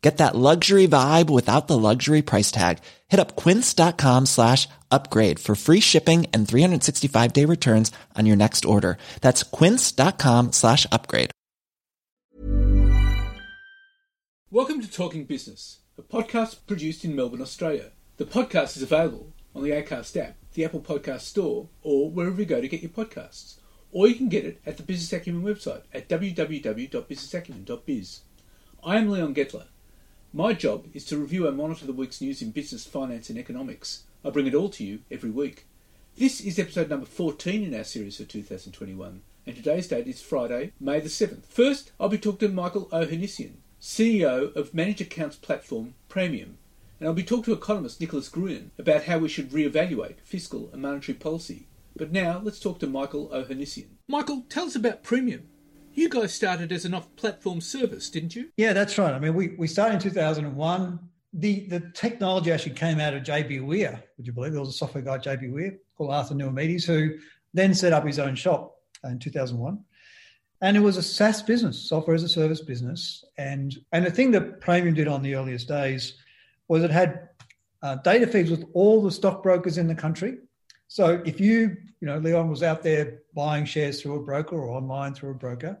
Get that luxury vibe without the luxury price tag. Hit up quince.com slash upgrade for free shipping and 365 day returns on your next order. That's quince.com slash upgrade. Welcome to Talking Business, a podcast produced in Melbourne, Australia. The podcast is available on the Acast app, the Apple Podcast Store, or wherever you go to get your podcasts. Or you can get it at the Business Acumen website at www.businessacumen.biz. I am Leon Getler. My job is to review and monitor the week's news in business, finance, and economics. I bring it all to you every week. This is episode number 14 in our series for 2021, and today's date is Friday, May the 7th. First, I'll be talking to Michael Ohanessian, CEO of managed accounts platform Praemium, and I'll be talking to economist Nicholas Gruen about how we should re-evaluate fiscal and monetary policy. But now, let's talk to Michael Ohanessian. Michael, tell us about Praemium. You guys started as an off-platform service, didn't you? Yeah, that's right. I mean, we, we started in 2001. The the technology actually came out of JB Were. Would you believe there was a software guy, JB Were, called Arthur Naoumidis, who then set up his own shop in 2001 and it was a SaaS business, software as a service business. And and the thing that Praemium did on the earliest days was it had uh, data feeds with all the stockbrokers in the country. So if you, you know, Leon was out there buying shares through a broker or online through a broker.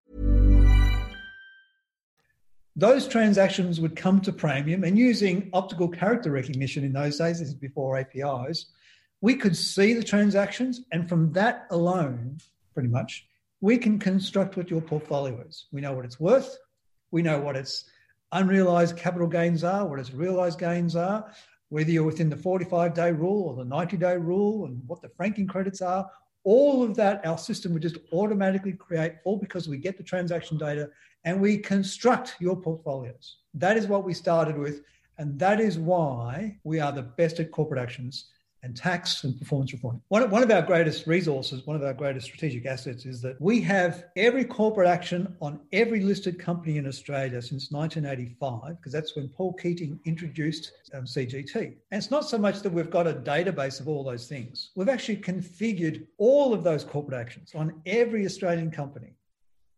Those transactions would come to Praemium and using optical character recognition in those days, this is before APIs, we could see the transactions. And from that alone, pretty much, we can construct what your portfolio is. We know what it's worth. We know what its unrealized capital gains are, what its realized gains are, whether you're within the 45 day rule or the 90 day rule, and what the franking credits are. All of that, our system would just automatically create, all because we get the transaction data and we construct your portfolios. That is what we started with. And that is why we are the best at corporate actions and tax and performance reporting. One, one of our greatest resources, one of our greatest strategic assets is that we have every corporate action on every listed company in Australia since 1985, because that's when Paul Keating introduced um, CGT. And it's not so much that we've got a database of all those things, we've actually configured all of those corporate actions on every Australian company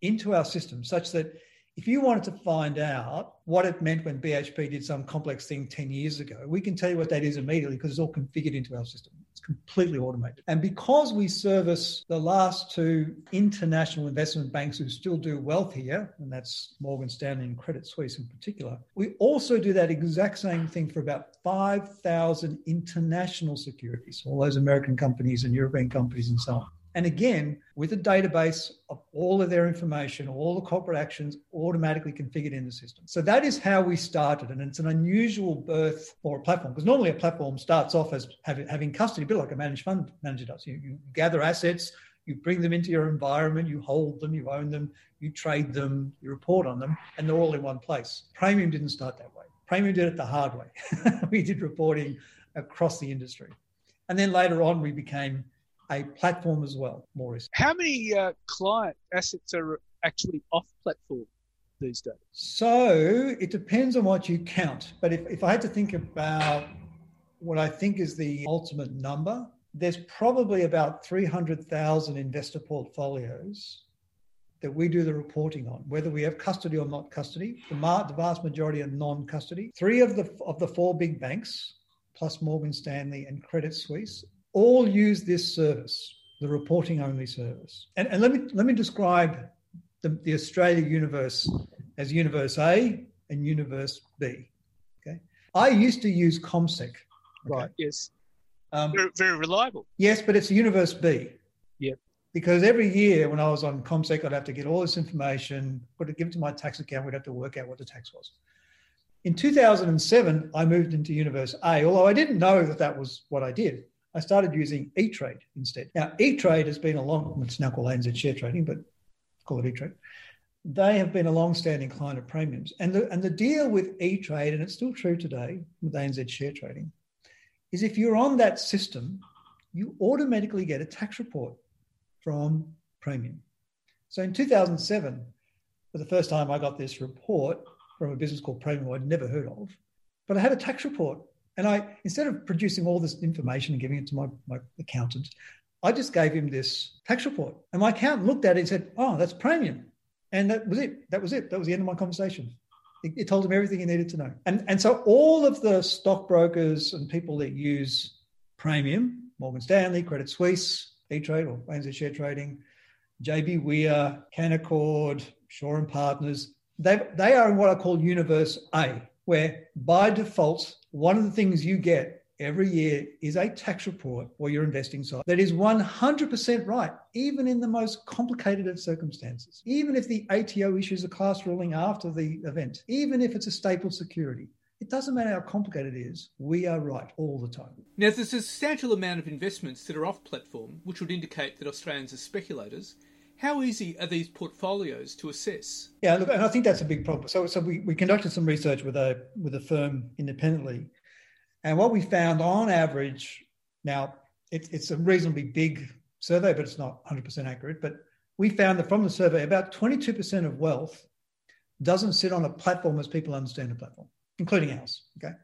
into our system such that if you wanted to find out what it meant when BHP did some complex thing 10 years ago, we can tell you what that is immediately because it's all configured into our system. It's completely automated. And because we service the last two international investment banks who still do wealth here, and that's Morgan Stanley and Credit Suisse in particular, we also do that exact same thing for about 5,000 international securities, all those American companies and European companies and so on. And again, with a database of all of their information, all the corporate actions automatically configured in the system. So that is how we started. And it's an unusual birth for a platform because normally a platform starts off as having, custody, a bit like a managed fund manager does. You, you gather assets, you bring them into your environment, you hold them, you own them, you trade them, you report on them, and they're all in one place. Praemium didn't start that way. Praemium did it the hard way. we did reporting across the industry. And then later on, we became a platform as well, Maurice. How many uh, client assets are actually off platform these days? So it depends on what you count. But if, if I had to think about what I think is the ultimate number, there's probably about 300,000 investor portfolios that we do the reporting on, whether we have custody or not custody. The, ma- the vast majority are non-custody. Three of the of the four big banks, plus Morgan Stanley and Credit Suisse, all use this service, the reporting only service. And, and let me let me describe the, the Australia universe as universe A and universe B. Okay. I used to use CommSec. Okay? Right. Yes. Um, Very, very reliable. yes, but it's universe B. Yep. Because every year when I was on CommSec, I'd have to get all this information, put it, give it to my tax account. We'd have to work out what the tax was. In 2007, I moved into Universe A, although I didn't know that that was what I did. I started using E-Trade instead. Now, E-Trade has been a long, it's now called ANZ Share Trading, but call it E-Trade. They have been a long-standing client of Praemiums. And the, and the deal with E-Trade, and it's still true today with ANZ Share Trading, is if you're on that system, you automatically get a tax report from Praemium. So in 2007, for the first time, I got this report from a business called Praemium I'd never heard of, but I had a tax report. And I, instead of producing all this information and giving it to my, my accountant, I just gave him this tax report. And my accountant looked at it and said, Oh, that's Praemium. And that was it. That was it. That was the end of my conversation. It, it told him everything he needed to know. And, and so all of the stockbrokers and people that use Praemium, Morgan Stanley, Credit Suisse, E-Trade or ANZ Share Trading, JB Were, Canaccord, Shaw and Partners, they, they are in what I call Universe A, where by default, one of the things you get every year is a tax report for your investing site that is 100% right, even in the most complicated of circumstances. Even if the ATO issues a class ruling after the event, even if it's a staple security, it doesn't matter how complicated it is, we are right all the time. Now, there's a substantial amount of investments that are off platform, which would indicate that Australians are speculators. How easy are these portfolios to assess? Yeah, look, and I think that's a big problem. So, so we, we conducted some research with a with a firm independently, and what we found on average, now it, it's a reasonably big survey, but it's not 100% accurate. But we found that from the survey, about 22% of wealth doesn't sit on a platform as people understand a platform, including ours. Okay.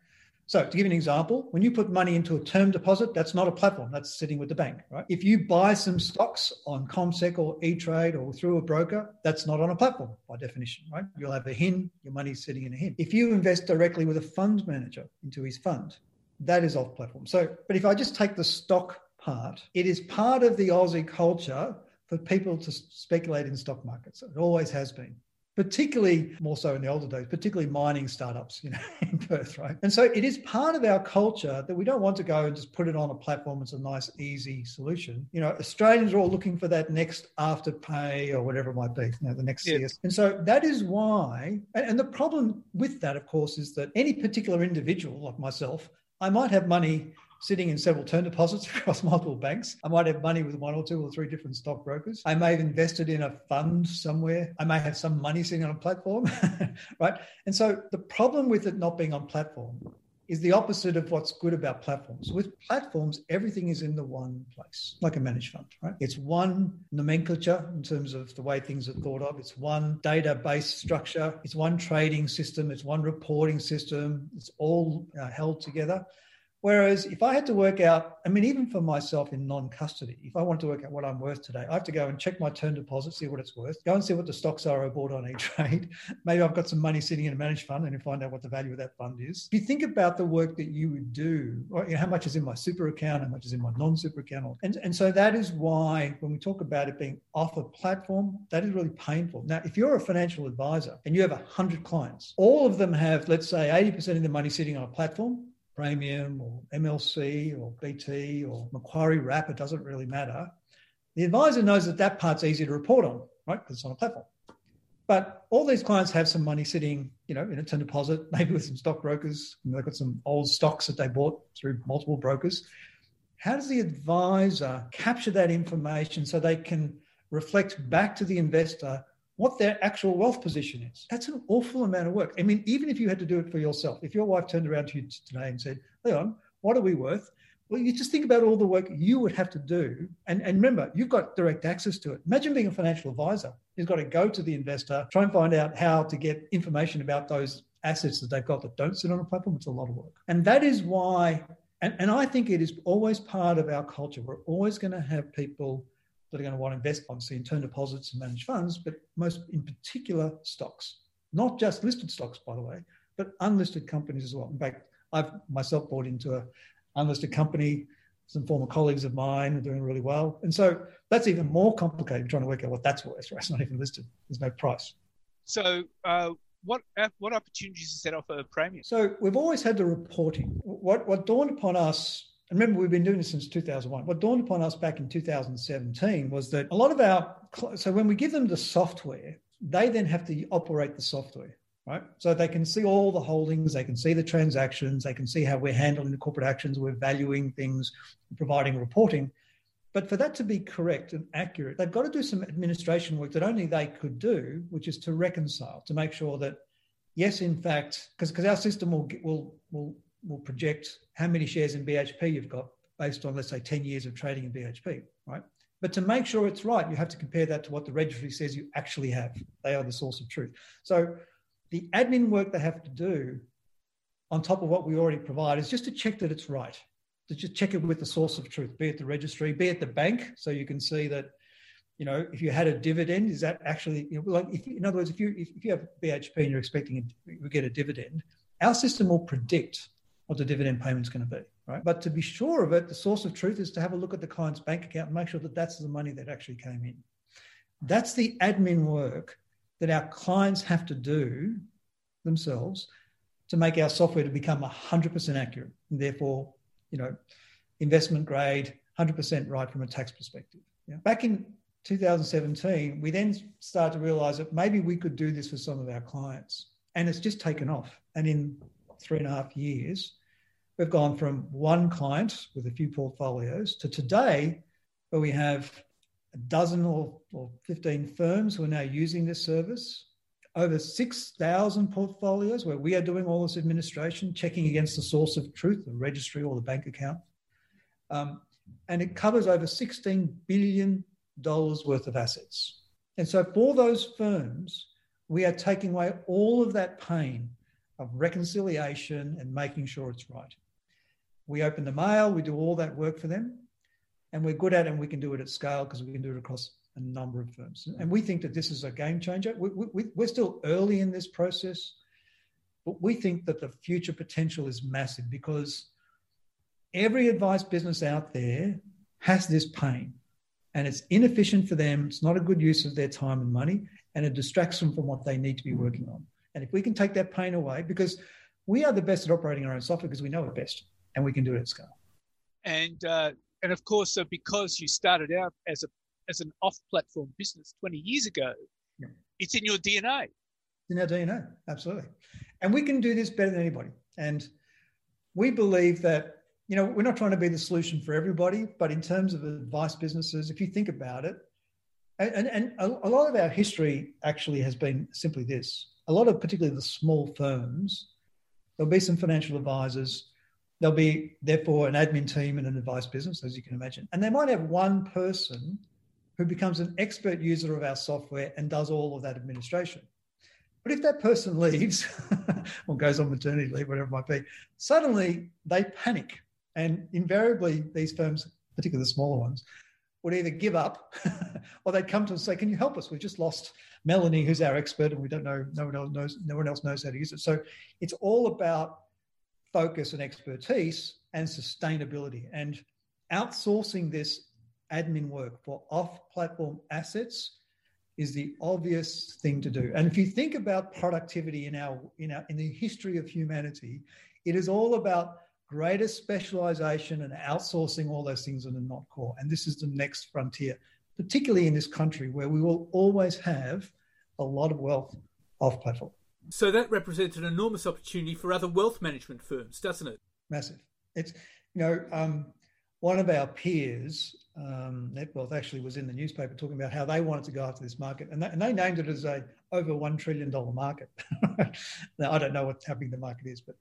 So to give you an example, when you put money into a term deposit, that's not a platform, that's sitting with the bank, right? If you buy some stocks on CommSec or E-Trade or through a broker, that's not on a platform by definition, right? You'll have a HIN, your money's sitting in a HIN. If you invest directly with a fund manager into his fund, that is off platform. So, but if I just take the stock part, it is part of the Aussie culture for people to speculate in stock markets. It always has been particularly more so in the older days, particularly mining startups, you know, in Perth, right? And so it is part of our culture that we don't want to go and just put it on a platform. It's a nice, easy solution. You know, Australians are all looking for that next afterpay or whatever it might be, you know, the next Yeah. CS. And so that is why, and, and the problem with that, of course, is that any particular individual like myself, I might have money sitting in several term deposits across multiple banks. I might have money with one or two or three different stockbrokers. I may have invested in a fund somewhere. I may have some money sitting on a platform, right? And so the problem with it not being on platform is the opposite of what's good about platforms. With platforms, everything is in the one place, like a managed fund, right? It's one nomenclature in terms of the way things are thought of. It's one database structure. It's one trading system. It's one reporting system. It's all uh, held together. Whereas if I had to work out, I mean, even for myself in non custody, if I want to work out what I'm worth today, I have to go and check my term deposit, see what it's worth, go and see what the stocks are I bought on E Trade. Maybe I've got some money sitting in a managed fund and find out what the value of that fund is. If you think about the work that you would do, or you know, how much is in my super account, how much is in my non super account. And, and so that is why when we talk about it being off a platform, that is really painful. Now, if you're a financial advisor and you have 100 clients, all of them have, let's say, 80% of the money sitting on a platform, Praemium or MLC or BT or Macquarie Wrap, it doesn't really matter. The advisor knows that that part's easy to report on, right? Because it's on a platform. But all these clients have some money sitting, you know, in a term deposit, maybe with some stockbrokers. They've got some old stocks that they bought through multiple brokers. How does the advisor capture that information so they can reflect back to the investor what their actual wealth position is? That's an awful amount of work. I mean, even if you had to do it for yourself, if your wife turned around to you today and said, Leon, what are we worth? Well, you just think about all the work you would have to do. And, and remember, you've got direct access to it. Imagine being a financial advisor. You've got to go to the investor, try and find out how to get information about those assets that they've got that don't sit on a platform. It's a lot of work. And that is why, and, and I think it is always part of our culture. We're always going to have people that are going to want to invest, obviously, in term deposits and managed funds, but most in particular stocks. Not just listed stocks, by the way, but unlisted companies as well. In fact, I've myself bought into a unlisted company. Some former colleagues of mine are doing really well. And so that's even more complicated trying to work out what that's worth, right? It's not even listed. There's no price. So, uh, what what opportunities does that offer Praemium? So we've always had the reporting. What what dawned upon us, and remember we've been doing this since 2001. What dawned upon us back in 2017 was that a lot of our so when we give them the software, they then have to operate the software right? So they can see all the holdings, they can see the transactions, they can see how we're handling the corporate actions, we're valuing things, providing reporting. But for that to be correct and accurate, they've got to do some administration work that only they could do, which is to reconcile, to make sure that, yes, in fact, because our system will, will, will, will project how many shares in BHP you've got based on, let's say, 10 years of trading in BHP, right? But to make sure it's right, you have to compare that to what the registry says you actually have. They are the source of truth. So the admin work they have to do on top of what we already provide is just to check that it's right, to just check it with the source of truth, be it the registry, be it the bank, so you can see that, you know, if you had a dividend, is that actually, you know, like if, in other words, if you if, you have BHP and you're expecting a, get a dividend, our system will predict what the dividend payment is going to be, right? But to be sure of it, the source of truth is to have a look at the client's bank account and make sure that that's the money that actually came in. That's the admin work that our clients have to do themselves to make our software to become 100% accurate and therefore, you know, investment grade, 100% right from a tax perspective. Yeah. Back in 2017, we then started to realize that maybe we could do this for some of our clients. And it's just taken off. And in three and a half years, we've gone from one client with a few portfolios to today, where we have a dozen or, or 15 firms who are now using this service, over 6,000 portfolios where we are doing all this administration, checking against the source of truth, the registry or the bank account. Um, and it covers over $16 billion worth of assets. And so for those firms, we are taking away all of that pain of reconciliation and making sure it's right. We open the mail, we do all that work for them and we're good at it and we can do it at scale because we can do it across a number of firms. And we think that this is a game changer. We, we, we're still early in this process, but we think that the future potential is massive because every advice business out there has this pain and it's inefficient for them. It's not a good use of their time and money and it distracts them from what they need to be working on. And if we can take that pain away, because we are the best at operating our own software because we know it best and we can do it at scale. And uh, and of course, so because you started out as a as an off-platform business 20 years ago, yeah. it's in your DNA. It's in our DNA, absolutely. And we can do this better than anybody. And we believe that you know we're not trying to be the solution for everybody, but in terms of advice businesses, if you think about it, and, and a, a lot of our history actually has been simply this: a lot of particularly the small firms, there'll be some financial advisors There'll be, therefore, an admin team and an advice business, as you can imagine. And they might have one person who becomes an expert user of our software and does all of that administration. But if that person leaves or goes on maternity leave, whatever it might be, suddenly they panic. And invariably, these firms, particularly the smaller ones, would either give up or they'd come to us and say, Can you help us? We've just lost Melanie, who's our expert, and we don't know, no one else knows, no one else knows how to use it. So it's all about focus and expertise and sustainability. And outsourcing this admin work for off platform assets is the obvious thing to do. And if you think about productivity in our, in our in the history of humanity, it is all about greater specialization and outsourcing all those things that are not core. And this is the next frontier. particularly in this country where we will always have a lot of wealth off platform. So that represents an enormous opportunity for other wealth management firms, doesn't it? Massive. It's, you know, um, one of our peers, um, NetWealth, actually was in the newspaper talking about how they wanted to go after this market, and they, and they named it as a over one trillion dollar market. now I don't know what how big the market is, but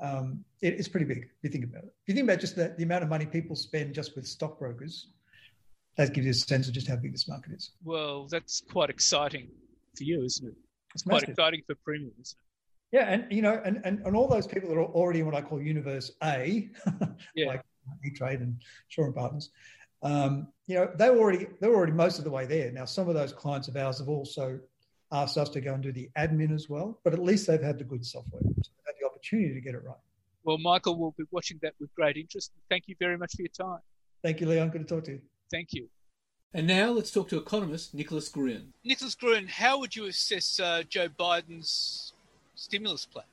um, it, it's pretty big if you think about it. If you think about just the, the amount of money people spend just with stockbrokers, that gives you a sense of just how big this market is. Well, that's quite exciting for you, isn't it? It's quite massive. exciting for Praemium, isn't it? Yeah, and you know, and, and, and all those people that are already in what I call universe A, yeah. like E-Trade and Shaw and Partners, um, you know, they were already they were already most of the way there. Now, some of those clients of ours have also asked us to go and do the admin as well, but at least they've had the good software, so they've had the opportunity to get it right. Well, Michael, we'll be watching that with great interest. Thank you very much for your time. Thank you, Leon. Good to talk to you. Thank you. And now let's talk to economist Nicholas Gruen. Nicholas Gruen, how would you assess uh, Joe Biden's stimulus plan?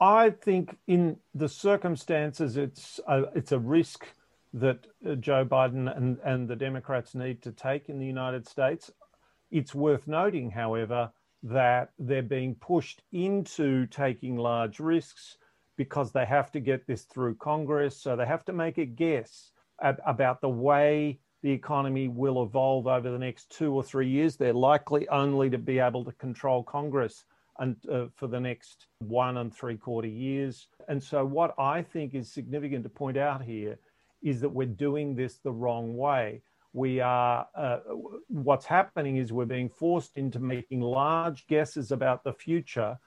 I think in the circumstances, it's a, it's a risk that uh, Joe Biden and, and the Democrats need to take in the United States. It's worth noting, however, that they're being pushed into taking large risks because they have to get this through Congress. So they have to make a guess at, about the way the economy will evolve over the next two or three years. They're likely only to be able to control Congress and, uh, for the next one and three quarter years. And so, what I think is significant to point out here is that we're doing this the wrong way. We are, uh, what's happening is we're being forced into making large guesses about the future.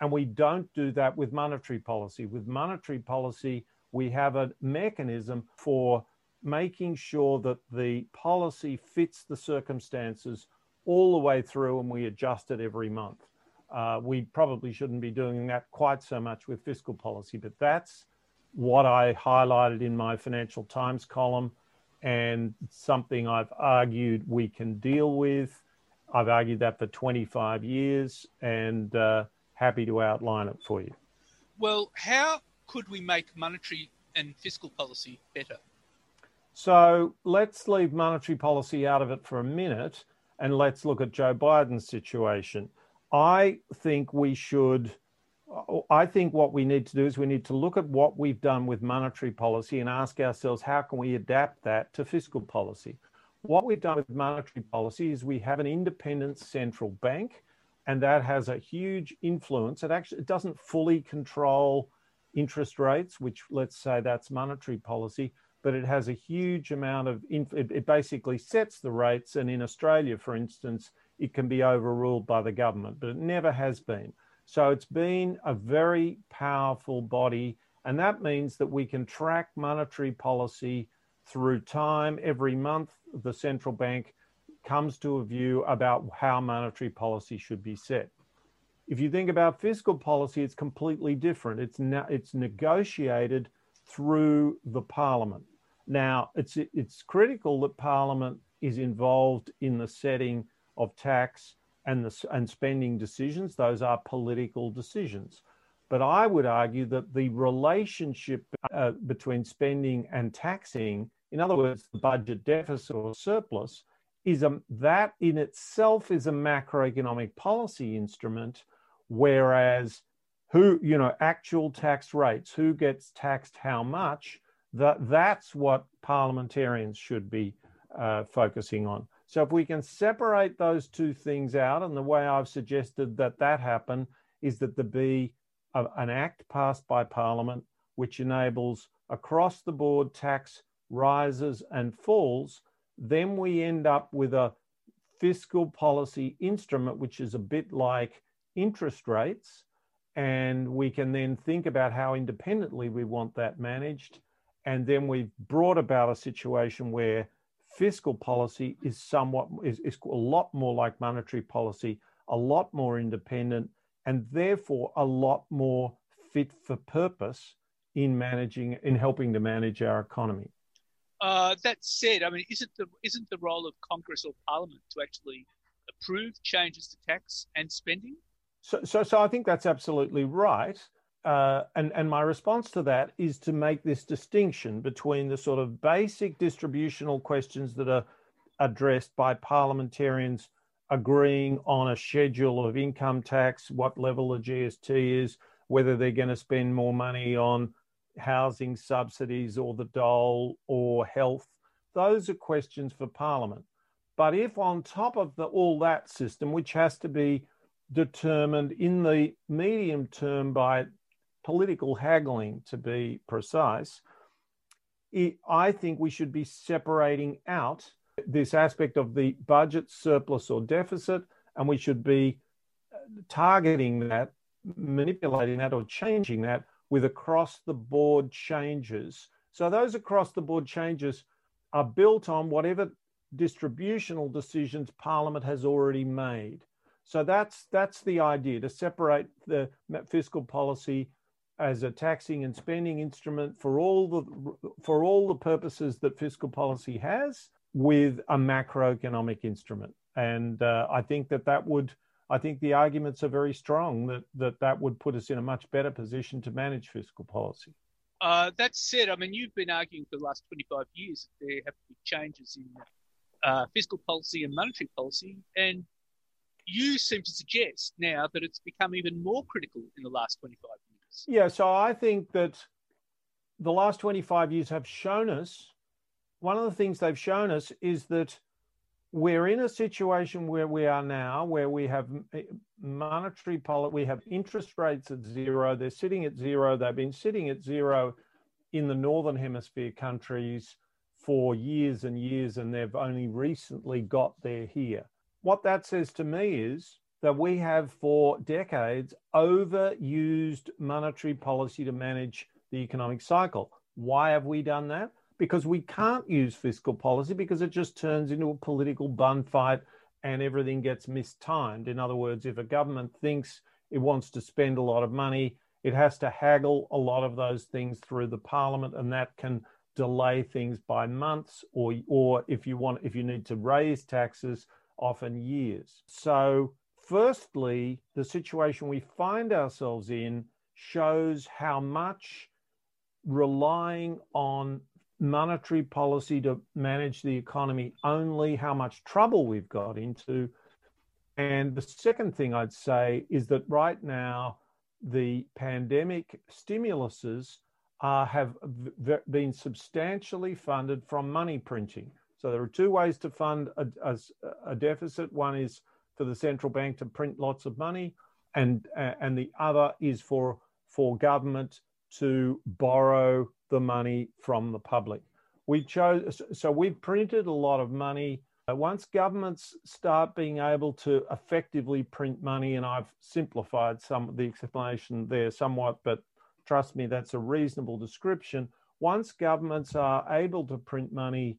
And we don't do that with monetary policy. With monetary policy, we have a mechanism for making sure that the policy fits the circumstances all the way through and we adjust it every month. Uh, we probably shouldn't be doing that quite so much with fiscal policy, but that's what I highlighted in my Financial Times column and something I've argued we can deal with. I've argued that for 25 years and uh, happy to outline it for you. Well, how could we make monetary and fiscal policy better? So let's leave monetary policy out of it for a minute and let's look at Joe Biden's situation. I think we should. I think what we need to do is we need to look at what we've done with monetary policy and ask ourselves how can we adapt that to fiscal policy. What we've done with monetary policy is we have an independent central bank, and that has a huge influence. It actually it doesn't fully control interest rates, which let's say that's monetary policy, but it has a huge amount of, it, basically sets the rates. And in Australia, for instance, it can be overruled by the government, but it never has been. So it's been a very powerful body. And that means that we can track monetary policy through time. Every month, the central bank comes to a view about how monetary policy should be set. If you think about fiscal policy, it's completely different. It's, it's negotiated through the parliament. Now, it's, it's critical that parliament is involved in the setting of tax and, the, and spending decisions. Those are political decisions. But I would argue that the relationship uh, between spending and taxing, in other words, the budget deficit or surplus, is a, that in itself is a macroeconomic policy instrument, whereas who, you know, actual tax rates, who gets taxed how much, that, that's what parliamentarians should be uh, focusing on. So if we can separate those two things out, and the way I've suggested that that happen is that there be a, an act passed by Parliament which enables across the board tax rises and falls, then we end up with a fiscal policy instrument which is a bit like interest rates and we can then think about how independently we want that managed. And then we've brought about a situation where fiscal policy is somewhat is, is a lot more like monetary policy, a lot more independent, and therefore a lot more fit for purpose in managing in helping to manage our economy. Uh, that said, I mean, isn't the isn't the role of Congress or Parliament to actually approve changes to tax and spending? So, so, so I think that's absolutely right. Uh, and, and my response to that is to make this distinction between the sort of basic distributional questions that are addressed by parliamentarians agreeing on a schedule of income tax, what level of GST is, whether they're going to spend more money on housing subsidies or the dole or health. Those are questions for Parliament. But if on top of the, all that system, which has to be determined in the medium term by political haggling, to be precise, it, I think we should be separating out this aspect of the budget surplus or deficit, and we should be uh, targeting that, manipulating that, or changing that with across the board changes. So those across the board changes are built on whatever distributional decisions Parliament has already made. So that's that's the idea to separate the fiscal policy as a taxing and spending instrument for all the for all the purposes that fiscal policy has with a macroeconomic instrument. And uh, I think that that would I think the arguments are very strong that that that would put us in a much better position to manage fiscal policy. Uh, that said, I mean, you've been arguing for the last 25 years that there have to be changes in uh, fiscal policy and monetary policy, and you seem to suggest now that it's become even more critical in the last 25 years. Yeah, so I think that the last 25 years have shown us one of the things they've shown us is that we're in a situation where we are now, where we have eh, monetary policy, we have interest rates at zero. They're sitting at zero. They've been sitting at zero in the northern hemisphere countries for years and years, and they've only recently got there here. What that says to me is that we have for decades overused monetary policy to manage the economic cycle. Why have we done that? because we can't use fiscal policy because it just turns into a political bun fight and everything gets mistimed. In other words, if a government thinks it wants to spend a lot of money, it has to haggle a lot of those things through the parliament, and that can delay things by months, or or if you want, if you need to raise taxes, often years. So, firstly, the situation we find ourselves in shows how much relying on monetary policy to manage the economy, only how much trouble we've got into. And the second thing I'd say is that right now, the pandemic stimuluses uh, have v- been substantially funded from money printing. So there are two ways to fund a, a, a, deficit. One is for the central bank to print lots of money, and uh, and the other is for for government to borrow the money from the public. We chose, so we've printed a lot of money. Uh, once governments start being able to effectively print money, and I've simplified some of the explanation there somewhat, but trust me, that's a reasonable description. Once governments are able to print money,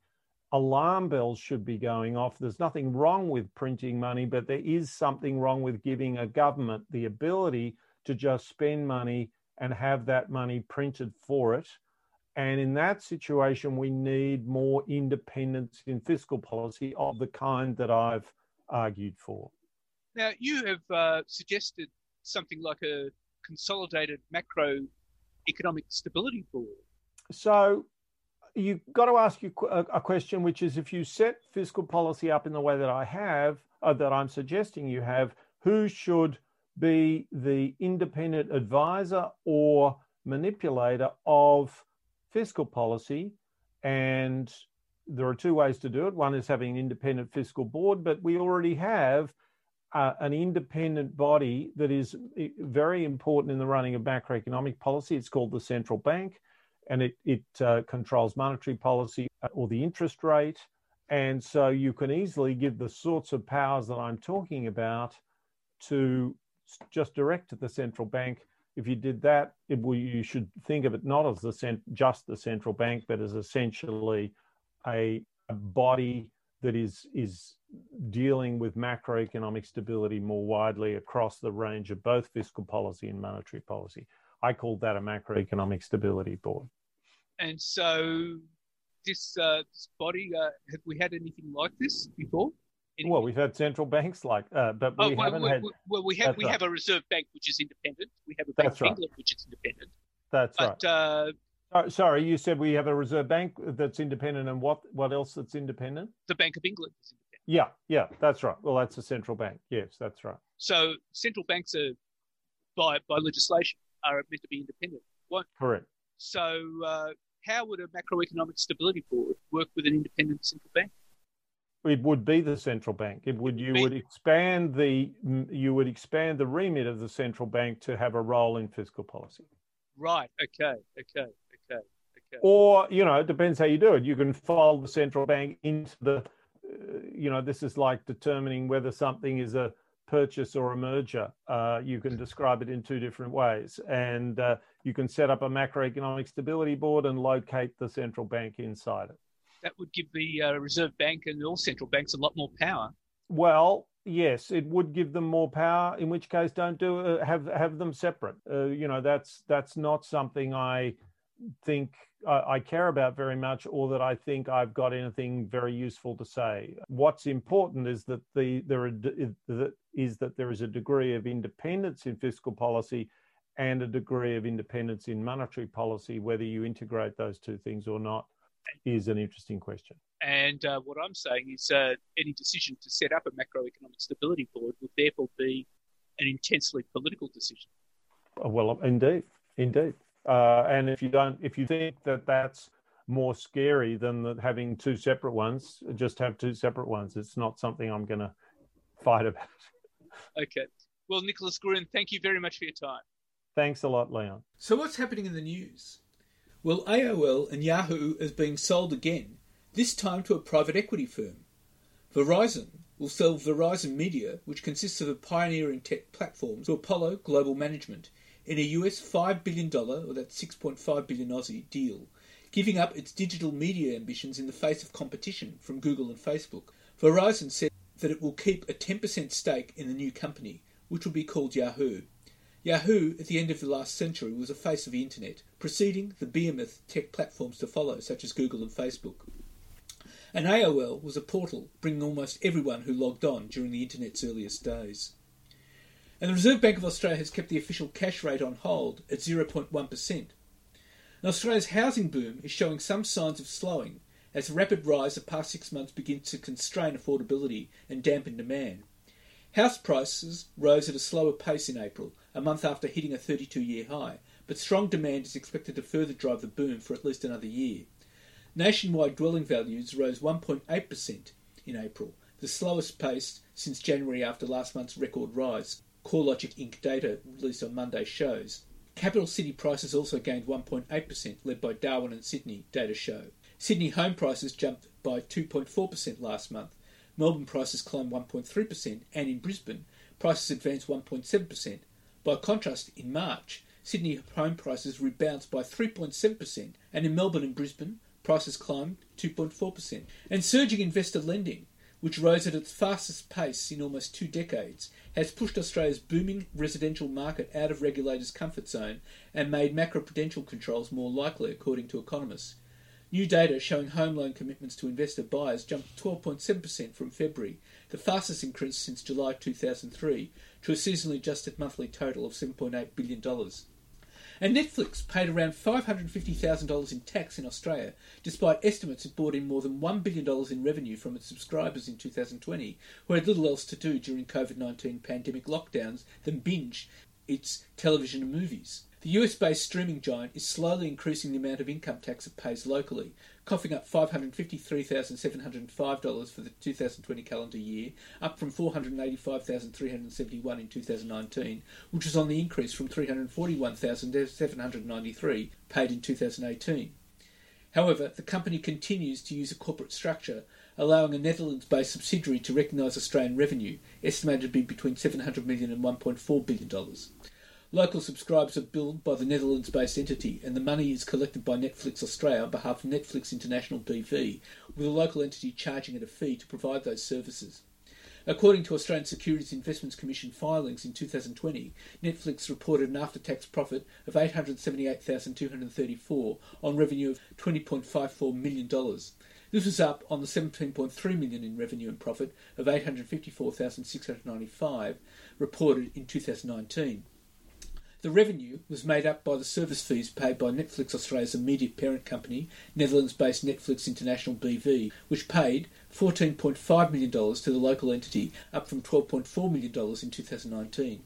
alarm bells should be going off. There's nothing wrong with printing money, but there is something wrong with giving a government the ability to just spend money and have that money printed for it and in that situation, we need more independence in fiscal policy of the kind that I've argued for. Now, you have uh, suggested something like a consolidated macroeconomic stability board. So you've got to ask you a question, which is if you set fiscal policy up in the way that I have, uh, that I'm suggesting you have, who should be the independent advisor or manipulator of fiscal policy. And there are two ways to do it. One is having an independent fiscal board, but we already have uh, an independent body that is eh, very important in the running of macroeconomic policy. It's called the central bank, and it, it uh, controls monetary policy uh, or the interest rate. And so you can easily give the sorts of powers that I'm talking about to just direct to the central bank if you did that, it, you should think of it not as the cent- just the central bank, but as essentially a, a body that is is dealing with macroeconomic stability more widely across the range of both fiscal policy and monetary policy. I call that a macroeconomic stability board. And so, this, uh, this body, uh, have we had anything like this before? Well, we've had central banks like, uh, but we oh, well, haven't well, had. Well, we have we have a reserve bank which is independent. We have a bank of right. England which is independent. That's but, right. Uh, sorry, you said we have a reserve bank that's independent, and what what else that's independent? The Bank of England is independent. Yeah, yeah, that's right. Well, that's a central bank. Yes, that's right. So central banks are, by by legislation, are meant to be independent. What? Correct. So uh, how would a macroeconomic stability board work with an independent central bank? It would be the central bank. It would you would expand the you would expand the remit of the central bank to have a role in fiscal policy. Right. Okay. Okay. Okay. Okay. Or you know, it depends how you do it. You can fold the central bank into the, uh, you know, this is like determining whether something is a purchase or a merger. Uh, you can describe it in two different ways, and uh, you can set up a macroeconomic stability board and locate the central bank inside it. that would give the uh, Reserve Bank and all central banks a lot more power. Well, yes, it would give them more power. In which case, don't do uh, have have them separate. Uh, you know, that's that's not something I think I, I care about very much, or that I think I've got anything very useful to say. What's important is that the there are, that is that there is a degree of independence in fiscal policy and a degree of independence in monetary policy. Whether you integrate those two things or not is an interesting question. And uh, what I'm saying is uh, any decision to set up a macroeconomic stability board would therefore be an intensely political decision. Uh, Well, indeed, indeed. Uh, and if you don't, if you think that that's more scary than the, having two separate ones, just have two separate ones. It's not something I'm going to fight about. Okay. Well, Nicholas Gruen, thank you very much for your time. Thanks a lot, Leon. So what's happening in the news? Well, AOL and Yahoo is being sold again, this time to a private equity firm. Verizon will sell Verizon Media, which consists of a pioneering tech platform, to Apollo Global Management in a US $5 billion, or that's 6.5 billion Aussie, deal, giving up its digital media ambitions in the face of competition from Google and Facebook. Verizon said that it will keep a 10% stake in the new company, which will be called Yahoo. Yahoo, at the end of the last century, was a face of the internet, preceding the behemoth tech platforms to follow, such as Google and Facebook. And AOL was a portal bringing almost everyone who logged on during the internet's earliest days. And the Reserve Bank of Australia has kept the official cash rate on hold at 0.1%. And Australia's housing boom is showing some signs of slowing as the rapid rise of past six months begins to constrain affordability and dampen demand. House prices rose at a slower pace in April, a month after hitting a 32 year high, but strong demand is expected to further drive the boom for at least another year. Nationwide dwelling values rose 1.8% in April, the slowest pace since January after last month's record rise, CoreLogic Inc. data released on Monday shows. Capital city prices also gained 1.8%, led by Darwin and Sydney, data show. Sydney home prices jumped by 2.4% last month. Melbourne prices climbed 1.3%, and in Brisbane, prices advanced 1.7%. By contrast, in March, Sydney home prices rebounded by 3.7%, and in Melbourne and Brisbane, prices climbed 2.4%. And surging investor lending, which rose at its fastest pace in almost two decades, has pushed Australia's booming residential market out of regulators' comfort zone and made macroprudential controls more likely, according to economists. New data showing home loan commitments to investor buyers jumped 12.7% from February, the fastest increase since July 2003, to a seasonally adjusted monthly total of $7.8 billion. And Netflix paid around $550,000 in tax in Australia, despite estimates it brought in more than $1 billion in revenue from its subscribers in 2020, who had little else to do during COVID 19 pandemic lockdowns than binge its television and movies. The US based streaming giant is slowly increasing the amount of income tax it pays locally, coughing up $553,705 for the 2020 calendar year, up from $485,371 in 2019, which was on the increase from 341,793 paid in 2018. However, the company continues to use a corporate structure, allowing a Netherlands based subsidiary to recognise Australian revenue, estimated to be between $700 million and $1.4 billion. Local subscribers are billed by the Netherlands based entity, and the money is collected by Netflix Australia on behalf of Netflix International BV, with the local entity charging it a fee to provide those services. According to Australian Securities Investments Commission filings in 2020, Netflix reported an after tax profit of 878,234 on revenue of $20.54 million. This was up on the $17.3 million in revenue and profit of 854,695 reported in 2019. The revenue was made up by the service fees paid by Netflix Australia's immediate parent company, Netherlands based Netflix International BV, which paid $14.5 million to the local entity, up from $12.4 million in 2019.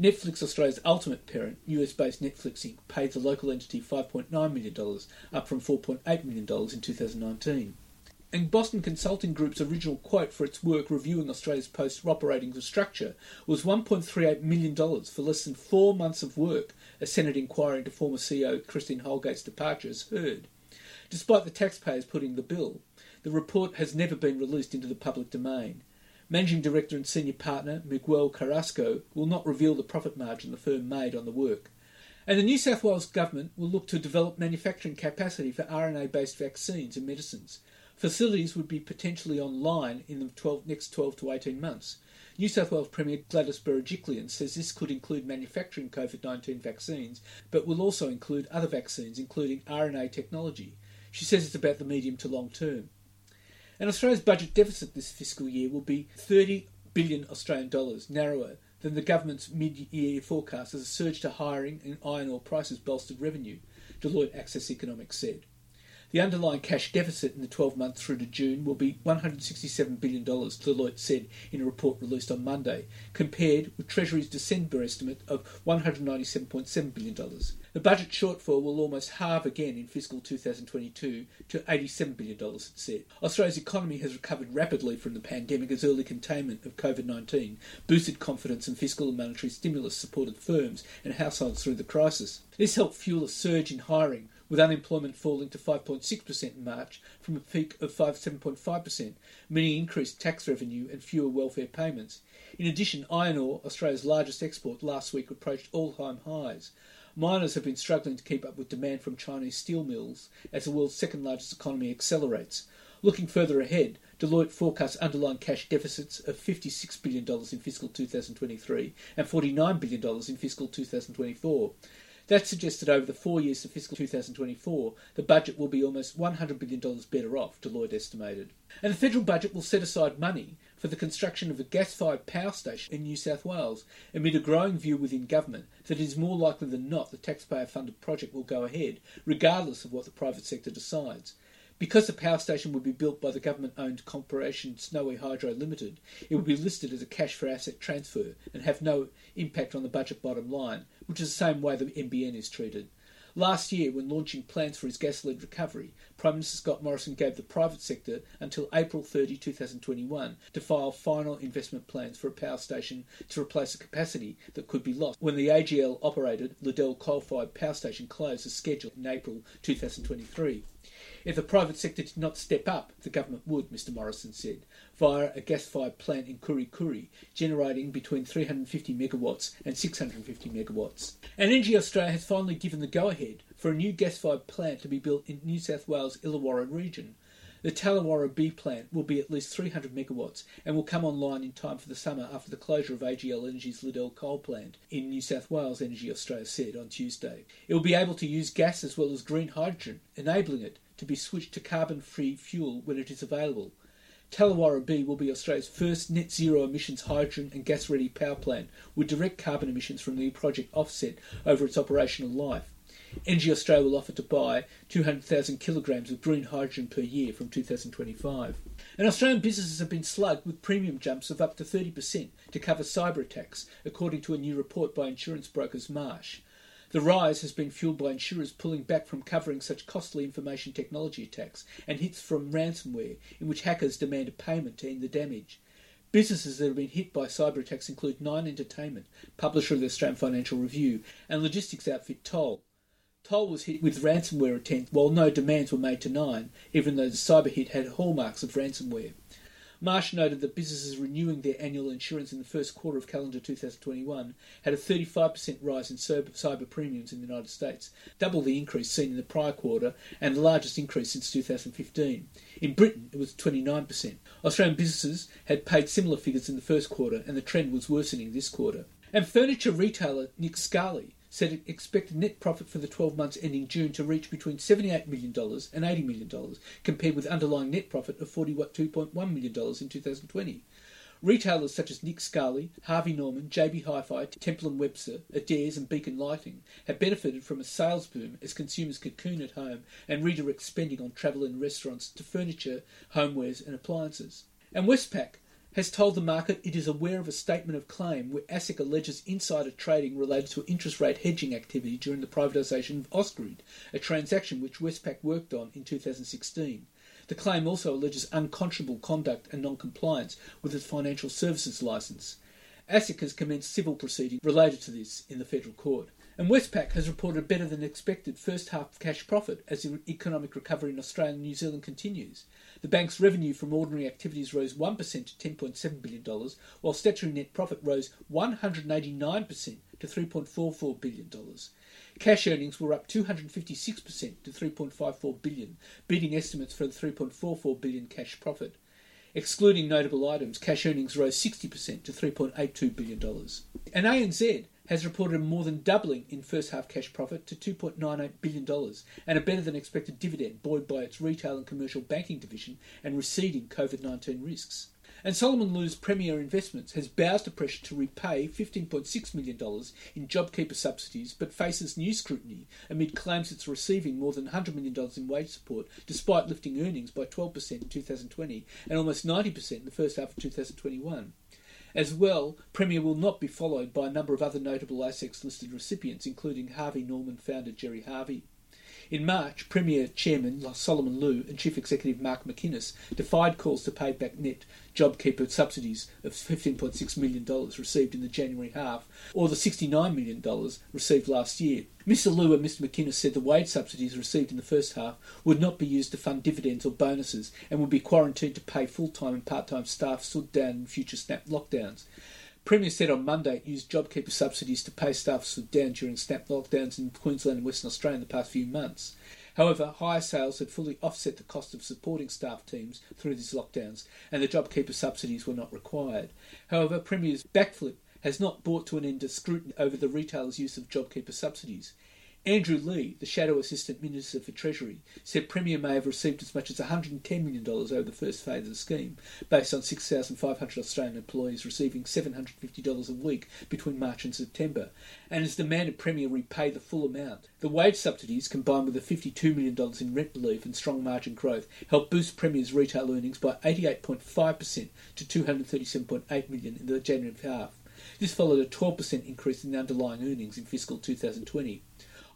Netflix Australia's ultimate parent, US based Netflix Inc., paid the local entity $5.9 million, up from $4.8 million in 2019. And Boston Consulting Group's original quote for its work reviewing Australia's post operating structure was $1.38 million for less than four months of work, a Senate inquiry into former CEO Christine Holgate's departure has heard. Despite the taxpayers putting the bill, the report has never been released into the public domain. Managing Director and Senior Partner Miguel Carrasco will not reveal the profit margin the firm made on the work. And the New South Wales Government will look to develop manufacturing capacity for RNA based vaccines and medicines. Facilities would be potentially online in the 12, next 12 to 18 months. New South Wales Premier Gladys Berejiklian says this could include manufacturing COVID 19 vaccines, but will also include other vaccines, including RNA technology. She says it's about the medium to long term. And Australia's budget deficit this fiscal year will be 30 billion Australian dollars, narrower than the government's mid-year forecast as a surge to hiring and iron ore prices bolstered revenue, Deloitte Access Economics said. The underlying cash deficit in the 12 months through to June will be $167 billion, Deloitte said in a report released on Monday, compared with Treasury's December estimate of $197.7 billion. The budget shortfall will almost halve again in fiscal 2022 to $87 billion, it said. Australia's economy has recovered rapidly from the pandemic as early containment of COVID 19 boosted confidence and fiscal and monetary stimulus supported firms and households through the crisis. This helped fuel a surge in hiring, with unemployment falling to 5.6% in March from a peak of 7.5%, meaning increased tax revenue and fewer welfare payments. In addition, iron ore, Australia's largest export, last week approached all-time highs. Miners have been struggling to keep up with demand from Chinese steel mills as the world's second largest economy accelerates. Looking further ahead, Deloitte forecasts underlying cash deficits of $56 billion in fiscal 2023 and $49 billion in fiscal 2024. That suggests that over the four years to fiscal 2024, the budget will be almost $100 billion better off, Deloitte estimated. And the federal budget will set aside money for the construction of a gas fired power station in New South Wales, amid a growing view within government that it is more likely than not the taxpayer funded project will go ahead, regardless of what the private sector decides. Because the power station would be built by the government owned corporation Snowy Hydro Limited, it would be listed as a cash for asset transfer and have no impact on the budget bottom line, which is the same way the NBN is treated. Last year, when launching plans for his gas led recovery, Prime Minister Scott Morrison gave the private sector until April 30, 2021 to file final investment plans for a power station to replace a capacity that could be lost when the AGL operated Liddell coal fired power station closed as scheduled in April 2023. If the private sector did not step up, the government would, Mr Morrison said, via a gas-fired plant in Kurri, generating between 350 megawatts and 650 megawatts. And Energy Australia has finally given the go-ahead for a new gas-fired plant to be built in New South Wales Illawarra region. The Tallawarra B plant will be at least 300 megawatts and will come online in time for the summer after the closure of AGL Energy's Liddell coal plant in New South Wales, Energy Australia said on Tuesday. It will be able to use gas as well as green hydrogen, enabling it to be switched to carbon free fuel when it is available. Tallawarra B will be Australia's first net zero emissions hydrogen and gas ready power plant with direct carbon emissions from the project offset over its operational life. Energy Australia will offer to buy 200,000 kilograms of green hydrogen per year from 2025. And Australian businesses have been slugged with premium jumps of up to 30% to cover cyber attacks, according to a new report by insurance brokers Marsh. The rise has been fueled by insurers pulling back from covering such costly information technology attacks and hits from ransomware, in which hackers demand a payment to end the damage. Businesses that have been hit by cyber attacks include Nine Entertainment, publisher of the Australian Financial Review, and logistics outfit Toll. Toll was hit with ransomware attempts while no demands were made to Nine, even though the cyber hit had hallmarks of ransomware. Marsh noted that businesses renewing their annual insurance in the first quarter of calendar 2021 had a 35% rise in cyber premiums in the United States, double the increase seen in the prior quarter and the largest increase since 2015. In Britain, it was 29%. Australian businesses had paid similar figures in the first quarter, and the trend was worsening this quarter. And furniture retailer Nick Scali said it expected net profit for the 12 months ending June to reach between $78 million and $80 million, compared with underlying net profit of $42.1 million in 2020. Retailers such as Nick Scali, Harvey Norman, JB Hi-Fi, Temple & Webster, Adairs and Beacon Lighting have benefited from a sales boom as consumers cocoon at home and redirect spending on travel and restaurants to furniture, homewares and appliances. And Westpac has told the market it is aware of a statement of claim where ASIC alleges insider trading related to interest rate hedging activity during the privatisation of Ausgrid, a transaction which Westpac worked on in 2016. The claim also alleges unconscionable conduct and non-compliance with its financial services licence. ASIC has commenced civil proceedings related to this in the federal court. And Westpac has reported better than expected first half cash profit as the economic recovery in Australia and New Zealand continues. The bank's revenue from ordinary activities rose 1% to $10.7 billion, while statutory net profit rose 189% to $3.44 billion. Cash earnings were up 256% to 3.54 billion, beating estimates for the 3.44 billion cash profit. Excluding notable items, cash earnings rose 60% to $3.82 billion. And ANZ has reported a more than doubling in first half cash profit to $2.98 billion and a better than expected dividend buoyed by its retail and commercial banking division and receding COVID 19 risks. And Solomon Lew's Premier Investments has bowed to pressure to repay $15.6 million in JobKeeper subsidies but faces new scrutiny amid claims it's receiving more than $100 million in wage support despite lifting earnings by 12% in 2020 and almost 90% in the first half of 2021. As well, Premier will not be followed by a number of other notable ASX listed recipients, including Harvey Norman founder Gerry Harvey. In March, Premier Chairman Solomon Lew and Chief Executive Mark McInnes defied calls to pay back net JobKeeper subsidies of $15.6 million received in the January half, or the $69 million received last year. Mr Lew and Mr McInnes said the wage subsidies received in the first half would not be used to fund dividends or bonuses and would be quarantined to pay full-time and part-time staff stood down in future snap lockdowns. Premier said on Monday it used JobKeeper subsidies to pay staff stood down during snap lockdowns in Queensland and Western Australia in the past few months. However, higher sales had fully offset the cost of supporting staff teams through these lockdowns, and the JobKeeper subsidies were not required. However, Premier's backflip has not brought to an end of scrutiny over the retailers' use of JobKeeper subsidies. Andrew Leigh, the Shadow Assistant Minister for Treasury, said Premier may have received as much as $110 million over the first phase of the scheme, based on 6,500 Australian employees receiving $750 a week between March and September, and has demanded Premier repay the full amount. The wage subsidies, combined with the $52 million in rent relief and strong margin growth, helped boost Premier's retail earnings by 88.5% to 237.8 million in the January half. This followed a 12% increase in underlying earnings in fiscal 2020.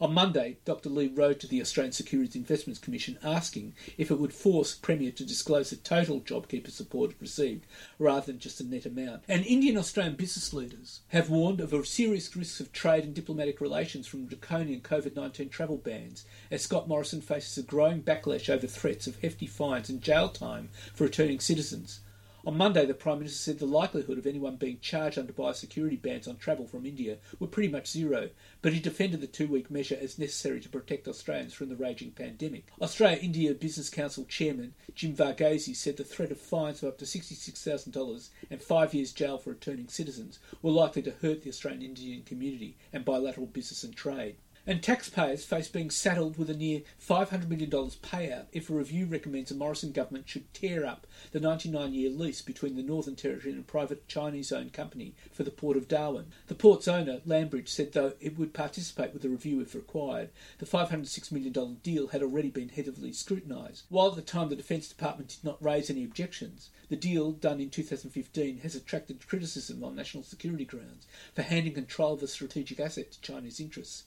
On Monday, Dr. Leigh wrote to the Australian Securities Investments Commission asking if it would force Premier to disclose the total JobKeeper support it received rather than just the net amount. And Indian Australian business leaders have warned of a serious risks of trade and diplomatic relations from draconian COVID 19 travel bans as Scott Morrison faces a growing backlash over threats of hefty fines and jail time for returning citizens. On Monday, the Prime Minister said the likelihood of anyone being charged under biosecurity bans on travel from India were pretty much zero, but he defended the two week measure as necessary to protect Australians from the raging pandemic. Australia India Business Council Chairman Jim Varghese said the threat of fines of up to $66,000 and five years jail for returning citizens were likely to hurt the Australian Indian community and bilateral business and trade. And taxpayers face being saddled with a near $500 million payout if a review recommends the Morrison government should tear up the 99 year lease between the Northern Territory and a private Chinese owned company for the Port of Darwin. The port's owner, Landbridge, said though it would participate with the review if required, the $506 million deal had already been heavily scrutinised. While at the time the Defence Department did not raise any objections, the deal, done in 2015, has attracted criticism on national security grounds for handing control of a strategic asset to Chinese interests.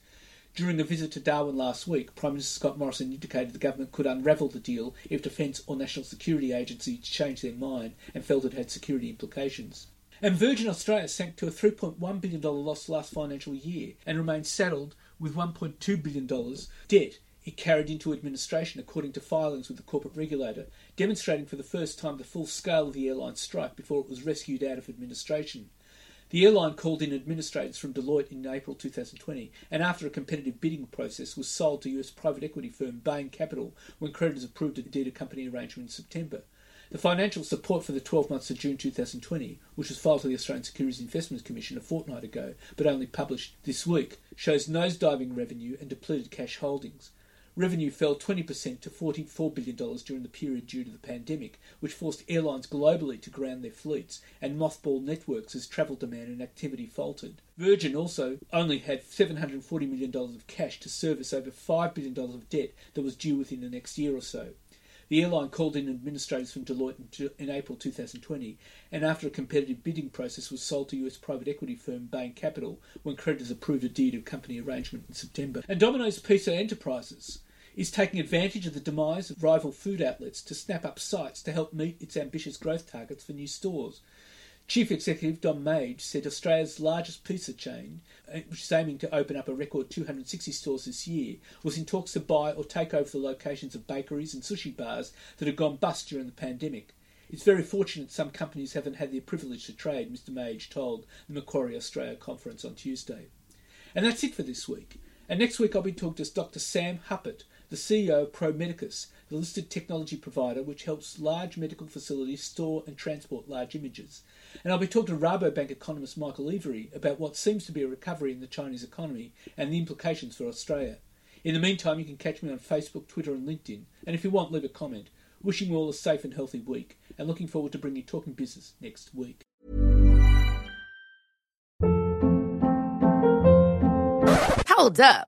During a visit to Darwin last week, Prime Minister Scott Morrison indicated the government could unravel the deal if Defence or National Security Agency changed their mind and felt it had security implications. And Virgin Australia sank to a $3.1 billion loss last financial year and remains saddled with $1.2 billion debt it carried into administration according to filings with the corporate regulator, demonstrating for the first time the full scale of the airline's strike before it was rescued out of administration. The airline called in administrators from Deloitte in April 2020 and after a competitive bidding process was sold to US private equity firm Bain Capital when creditors approved a deed of company arrangement in September. The financial support for the 12 months to June 2020, which was filed to the Australian Securities Investments Commission a fortnight ago but only published this week, shows nosediving revenue and depleted cash holdings. Revenue fell 20% to $44 billion during the period due to the pandemic, which forced airlines globally to ground their fleets and mothball networks as travel demand and activity faltered. Virgin also only had $740 million of cash to service over $5 billion of debt that was due within the next year or so. The airline called in administrators from Deloitte in April 2020, and after a competitive bidding process was sold to US private equity firm Bain Capital when creditors approved a deed of company arrangement in September. And Domino's Pizza Enterprises is taking advantage of the demise of rival food outlets to snap up sites to help meet its ambitious growth targets for new stores. Chief Executive Don Meij said Australia's largest pizza chain, uh, which is aiming to open up a record 260 stores this year, was in talks to buy or take over the locations of bakeries and sushi bars that had gone bust during the pandemic. It's very fortunate some companies haven't had the privilege to trade, Mr. Meij told the Macquarie Australia conference on Tuesday. And that's it for this week. And next week I'll be talking to Dr. Sam Hupert, the CEO of Pro Medicus, the listed technology provider which helps large medical facilities store and transport large images. And I'll be talking to Rabobank economist Michael Every about what seems to be a recovery in the Chinese economy and the implications for Australia. In the meantime, you can catch me on Facebook, Twitter, and LinkedIn. And if you want, leave a comment. Wishing you all a safe and healthy week, and looking forward to bringing you Talking Business next week. Hold up.